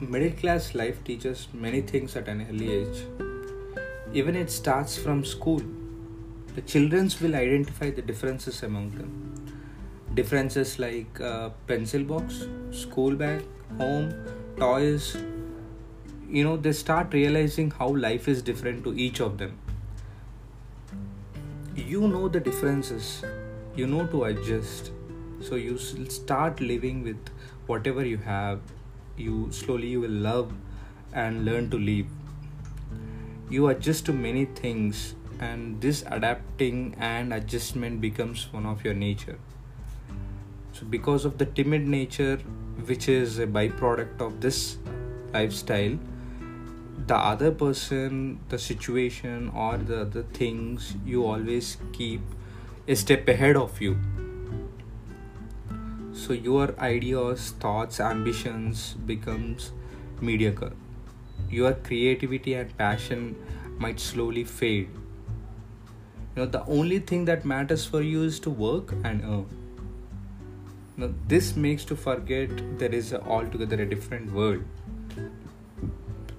middle class life teaches many things at an early age. Even it starts from school. The children will identify the differences among them. Differences like uh, pencil box, school bag, home, toys. You know, they start realizing how life is different to each of them. You know the differences, you know to adjust. So you start living with whatever you have you slowly you will love and learn to live you adjust to many things and this adapting and adjustment becomes one of your nature. So because of the timid nature which is a byproduct of this lifestyle the other person the situation or the other things you always keep a step ahead of you so your ideas thoughts ambitions becomes mediocre. Your creativity and passion might slowly fade. You know the only thing that matters for you is to work and earn. Now this makes to forget there is a altogether a different world.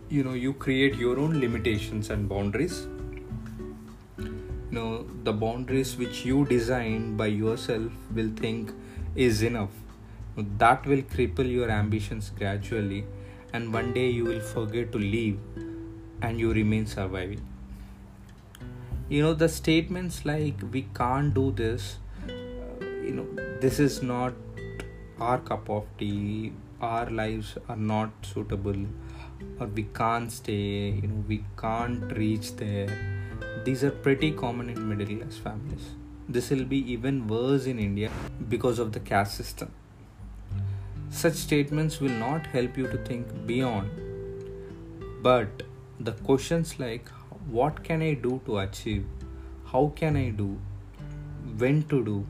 You know you create your own limitations and boundaries. You know the boundaries which you design by yourself will think is enough. That will cripple your ambitions gradually, and one day you will forget to leave and you remain surviving. You know, the statements like, we can't do this, uh, you know, this is not our cup of tea, our lives are not suitable, or we can't stay, you know, we can't reach there. These are pretty common in middle class families this will be even worse in India because of the caste system. Such statements will not help you to think beyond. But the questions like what can I do to achieve? How can I do? When to do?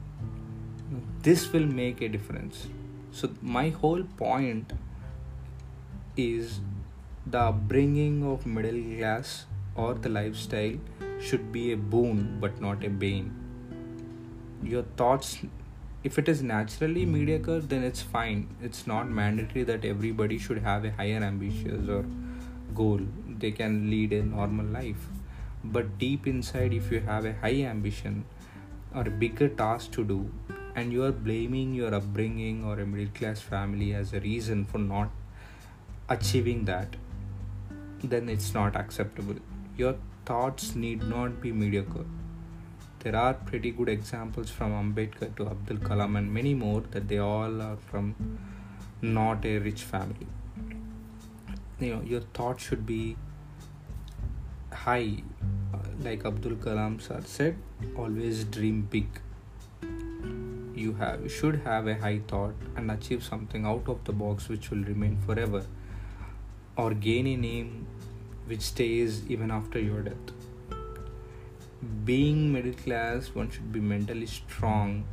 This will make a difference. So, my whole point is the upbringing of middle class or the lifestyle should be a boon but not a bane your thoughts if it is naturally mediocre then it's fine. It's not mandatory that everybody should have a higher ambitious or goal. They can lead a normal life. But deep inside if you have a high ambition or a bigger task to do and you are blaming your upbringing or a middle class family as a reason for not achieving that then it's not acceptable. Your thoughts need not be mediocre there are pretty good examples from Ambedkar to Abdul Kalam and many more that they all are from not a rich family. You know, your thought should be high, uh, like Abdul Kalam sir said. Always dream big. You have you should have a high thought and achieve something out of the box which will remain forever, or gain a name which stays even after your death being middle class one should be mentally strong.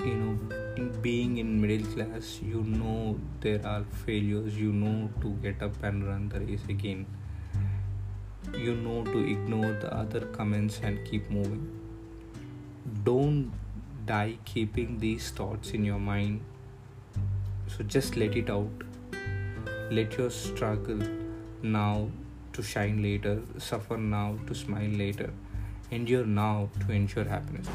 You know in being in middle class you know there are failures. You know to get up and run the race again. You know to ignore the other comments and keep moving. Don't die keeping these thoughts in your mind. So just let it out. Let your struggle now to shine later, suffer now to smile later, endure now to ensure happiness.